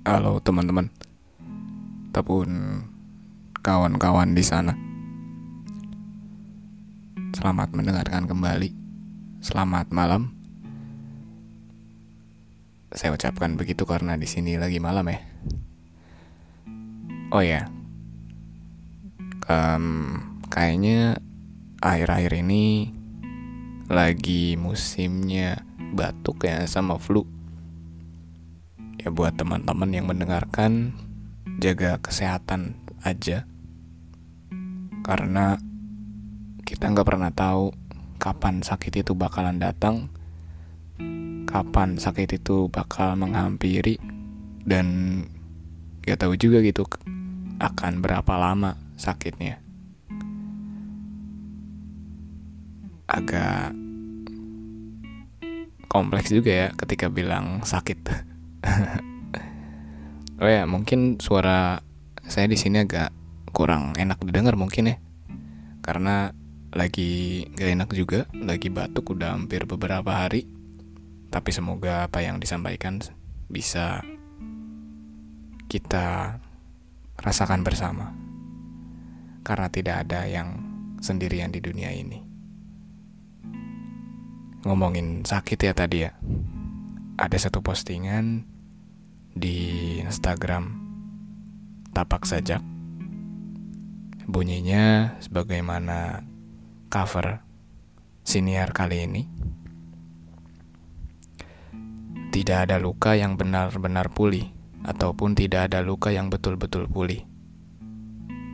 Halo teman-teman, ataupun kawan-kawan di sana. Selamat mendengarkan kembali. Selamat malam. Saya ucapkan begitu karena di sini lagi malam ya. Oh ya, um, kayaknya akhir-akhir ini lagi musimnya batuk ya sama flu ya buat teman-teman yang mendengarkan jaga kesehatan aja. Karena kita nggak pernah tahu kapan sakit itu bakalan datang kapan sakit itu bakal menghampiri dan gak tahu juga gitu akan berapa lama sakitnya. Agak kompleks juga ya ketika bilang sakit oh ya mungkin suara saya di sini agak kurang enak didengar mungkin ya. Karena lagi gak enak juga lagi batuk udah hampir beberapa hari. Tapi semoga apa yang disampaikan bisa kita rasakan bersama. Karena tidak ada yang sendirian di dunia ini. Ngomongin sakit ya tadi ya. Ada satu postingan di Instagram. Tapak sajak. Bunyinya sebagaimana cover siniar kali ini. Tidak ada luka yang benar-benar pulih ataupun tidak ada luka yang betul-betul pulih.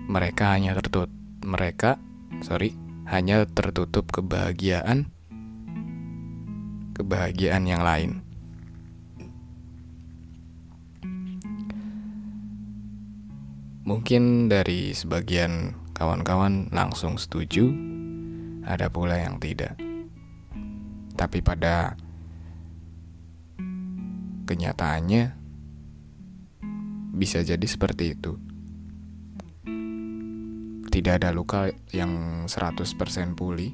Mereka hanya tertutup mereka sorry hanya tertutup kebahagiaan kebahagiaan yang lain Mungkin dari sebagian kawan-kawan langsung setuju, ada pula yang tidak. Tapi pada kenyataannya bisa jadi seperti itu. Tidak ada luka yang 100% pulih.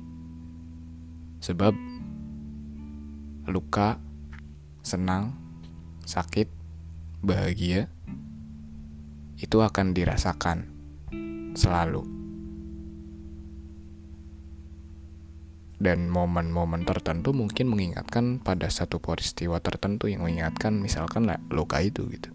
Sebab luka, senang, sakit, bahagia itu akan dirasakan selalu. Dan momen-momen tertentu mungkin mengingatkan pada satu peristiwa tertentu yang mengingatkan misalkan lah luka itu gitu.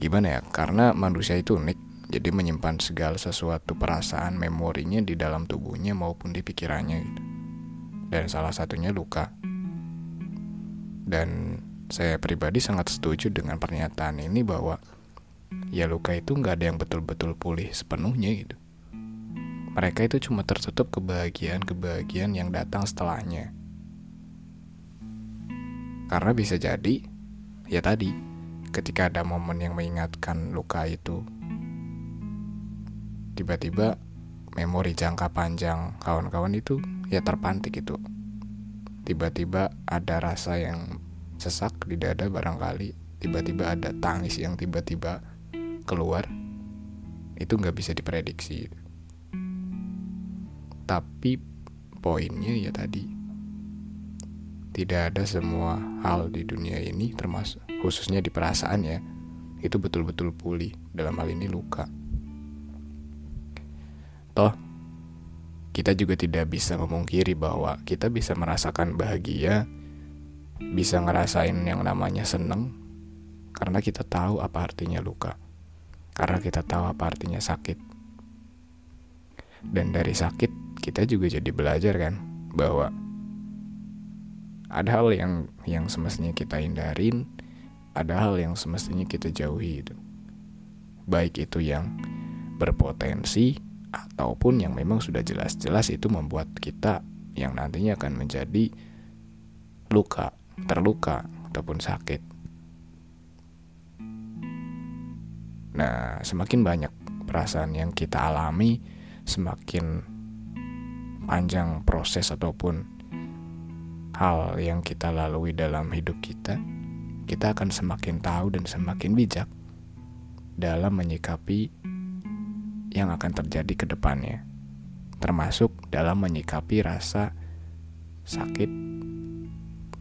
Gimana ya? Karena manusia itu unik, jadi menyimpan segala sesuatu perasaan memorinya di dalam tubuhnya maupun di pikirannya gitu. Dan salah satunya luka. Dan saya pribadi sangat setuju dengan pernyataan ini bahwa ya luka itu nggak ada yang betul-betul pulih sepenuhnya gitu. Mereka itu cuma tertutup kebahagiaan-kebahagiaan yang datang setelahnya. Karena bisa jadi, ya tadi, ketika ada momen yang mengingatkan luka itu, tiba-tiba memori jangka panjang kawan-kawan itu ya terpantik itu. Tiba-tiba ada rasa yang sesak di dada barangkali tiba-tiba ada tangis yang tiba-tiba keluar itu nggak bisa diprediksi. Tapi poinnya ya tadi tidak ada semua hal di dunia ini termasuk khususnya di perasaan ya itu betul-betul pulih. Dalam hal ini luka. Toh kita juga tidak bisa memungkiri bahwa kita bisa merasakan bahagia bisa ngerasain yang namanya seneng karena kita tahu apa artinya luka. Karena kita tahu apa artinya sakit. Dan dari sakit kita juga jadi belajar kan bahwa ada hal yang yang semestinya kita hindarin ada hal yang semestinya kita jauhi itu. Baik itu yang berpotensi ataupun yang memang sudah jelas-jelas itu membuat kita yang nantinya akan menjadi luka terluka ataupun sakit. Nah, semakin banyak perasaan yang kita alami, semakin panjang proses ataupun hal yang kita lalui dalam hidup kita, kita akan semakin tahu dan semakin bijak dalam menyikapi yang akan terjadi ke depannya, termasuk dalam menyikapi rasa sakit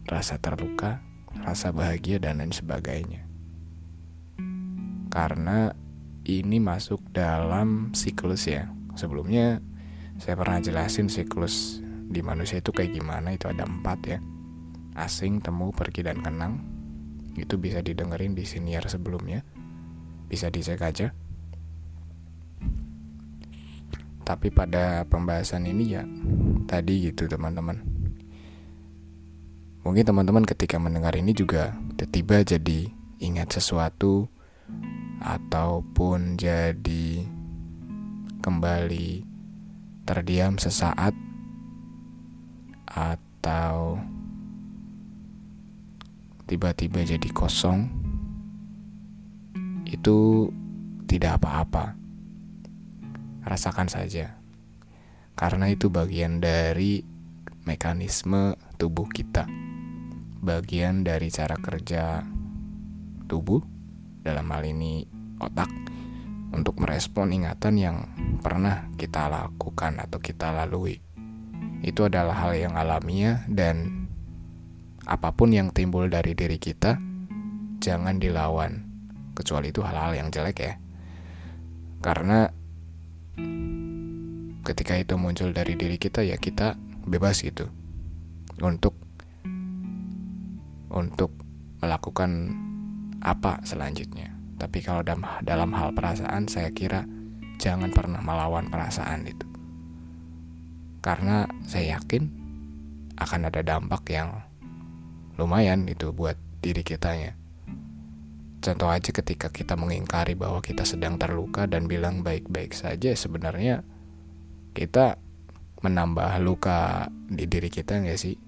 rasa terluka rasa bahagia dan lain sebagainya. Karena ini masuk dalam siklus ya. Sebelumnya saya pernah jelasin siklus di manusia itu kayak gimana itu ada empat ya. Asing, temu, pergi, dan kenang. Itu bisa didengerin di senior sebelumnya. Bisa dicek aja. Tapi pada pembahasan ini ya tadi gitu teman-teman. Mungkin teman-teman ketika mendengar ini juga tiba-tiba jadi ingat sesuatu ataupun jadi kembali terdiam sesaat atau tiba-tiba jadi kosong itu tidak apa-apa rasakan saja. Karena itu bagian dari mekanisme tubuh kita. Bagian dari cara kerja tubuh dalam hal ini otak untuk merespon ingatan yang pernah kita lakukan atau kita lalui. Itu adalah hal yang alamiah dan apa pun yang timbul dari diri kita jangan dilawan kecuali itu hal-hal yang jelek ya. Karena ketika itu muncul dari diri kita ya kita bebas gitu untuk untuk melakukan apa selanjutnya. Tapi kalau dalam, dalam hal perasaan saya kira jangan pernah melawan perasaan itu. Karena saya yakin akan ada dampak yang lumayan itu buat diri kitanya. Contoh aja ketika kita mengingkari bahwa kita sedang terluka dan bilang baik-baik saja, sebenarnya kita menambah luka di diri kita nggak sih?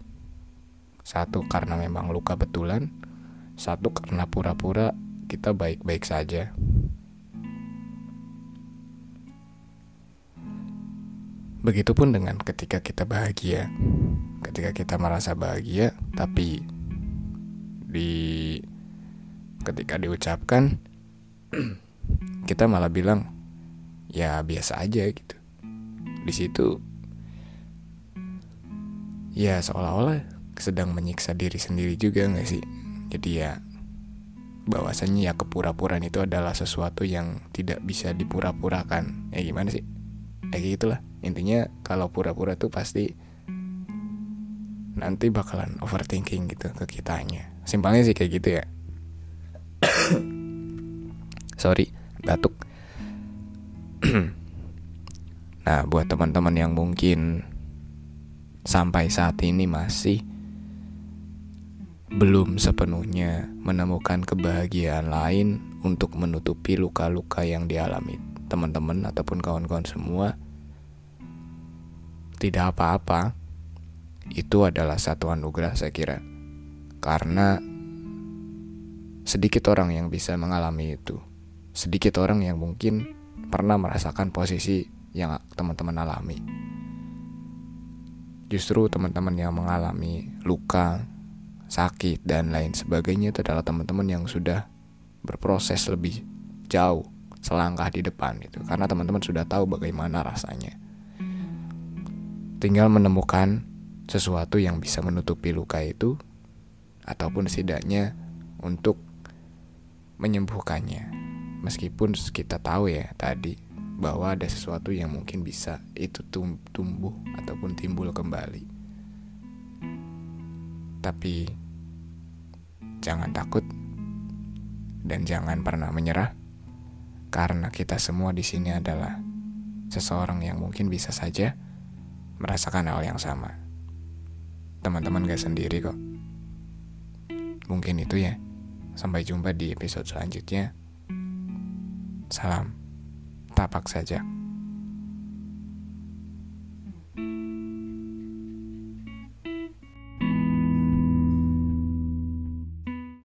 Satu karena memang luka betulan, satu karena pura-pura kita baik-baik saja. Begitupun dengan ketika kita bahagia, ketika kita merasa bahagia, tapi di ketika diucapkan kita malah bilang ya biasa aja gitu. Di situ ya seolah-olah sedang menyiksa diri sendiri juga nggak sih? Jadi ya bahwasannya ya kepura-puraan itu adalah sesuatu yang tidak bisa dipura-purakan. Ya gimana sih? Ya gitulah. Intinya kalau pura-pura tuh pasti nanti bakalan overthinking gitu ke kitanya. Simpelnya sih kayak gitu ya. Sorry batuk. Nah buat teman-teman yang mungkin sampai saat ini masih belum sepenuhnya menemukan kebahagiaan lain untuk menutupi luka-luka yang dialami teman-teman ataupun kawan-kawan semua tidak apa-apa itu adalah satu anugerah saya kira karena sedikit orang yang bisa mengalami itu. Sedikit orang yang mungkin pernah merasakan posisi yang teman-teman alami. Justru teman-teman yang mengalami luka, sakit, dan lain sebagainya itu adalah teman-teman yang sudah berproses lebih jauh, selangkah di depan itu. Karena teman-teman sudah tahu bagaimana rasanya. Tinggal menemukan sesuatu yang bisa menutupi luka itu, ataupun setidaknya untuk menyembuhkannya. Meskipun kita tahu ya tadi bahwa ada sesuatu yang mungkin bisa itu tumbuh ataupun timbul kembali. Tapi jangan takut dan jangan pernah menyerah karena kita semua di sini adalah seseorang yang mungkin bisa saja merasakan hal yang sama. Teman-teman gak sendiri kok. Mungkin itu ya. Sampai jumpa di episode selanjutnya. Salam, tapak saja.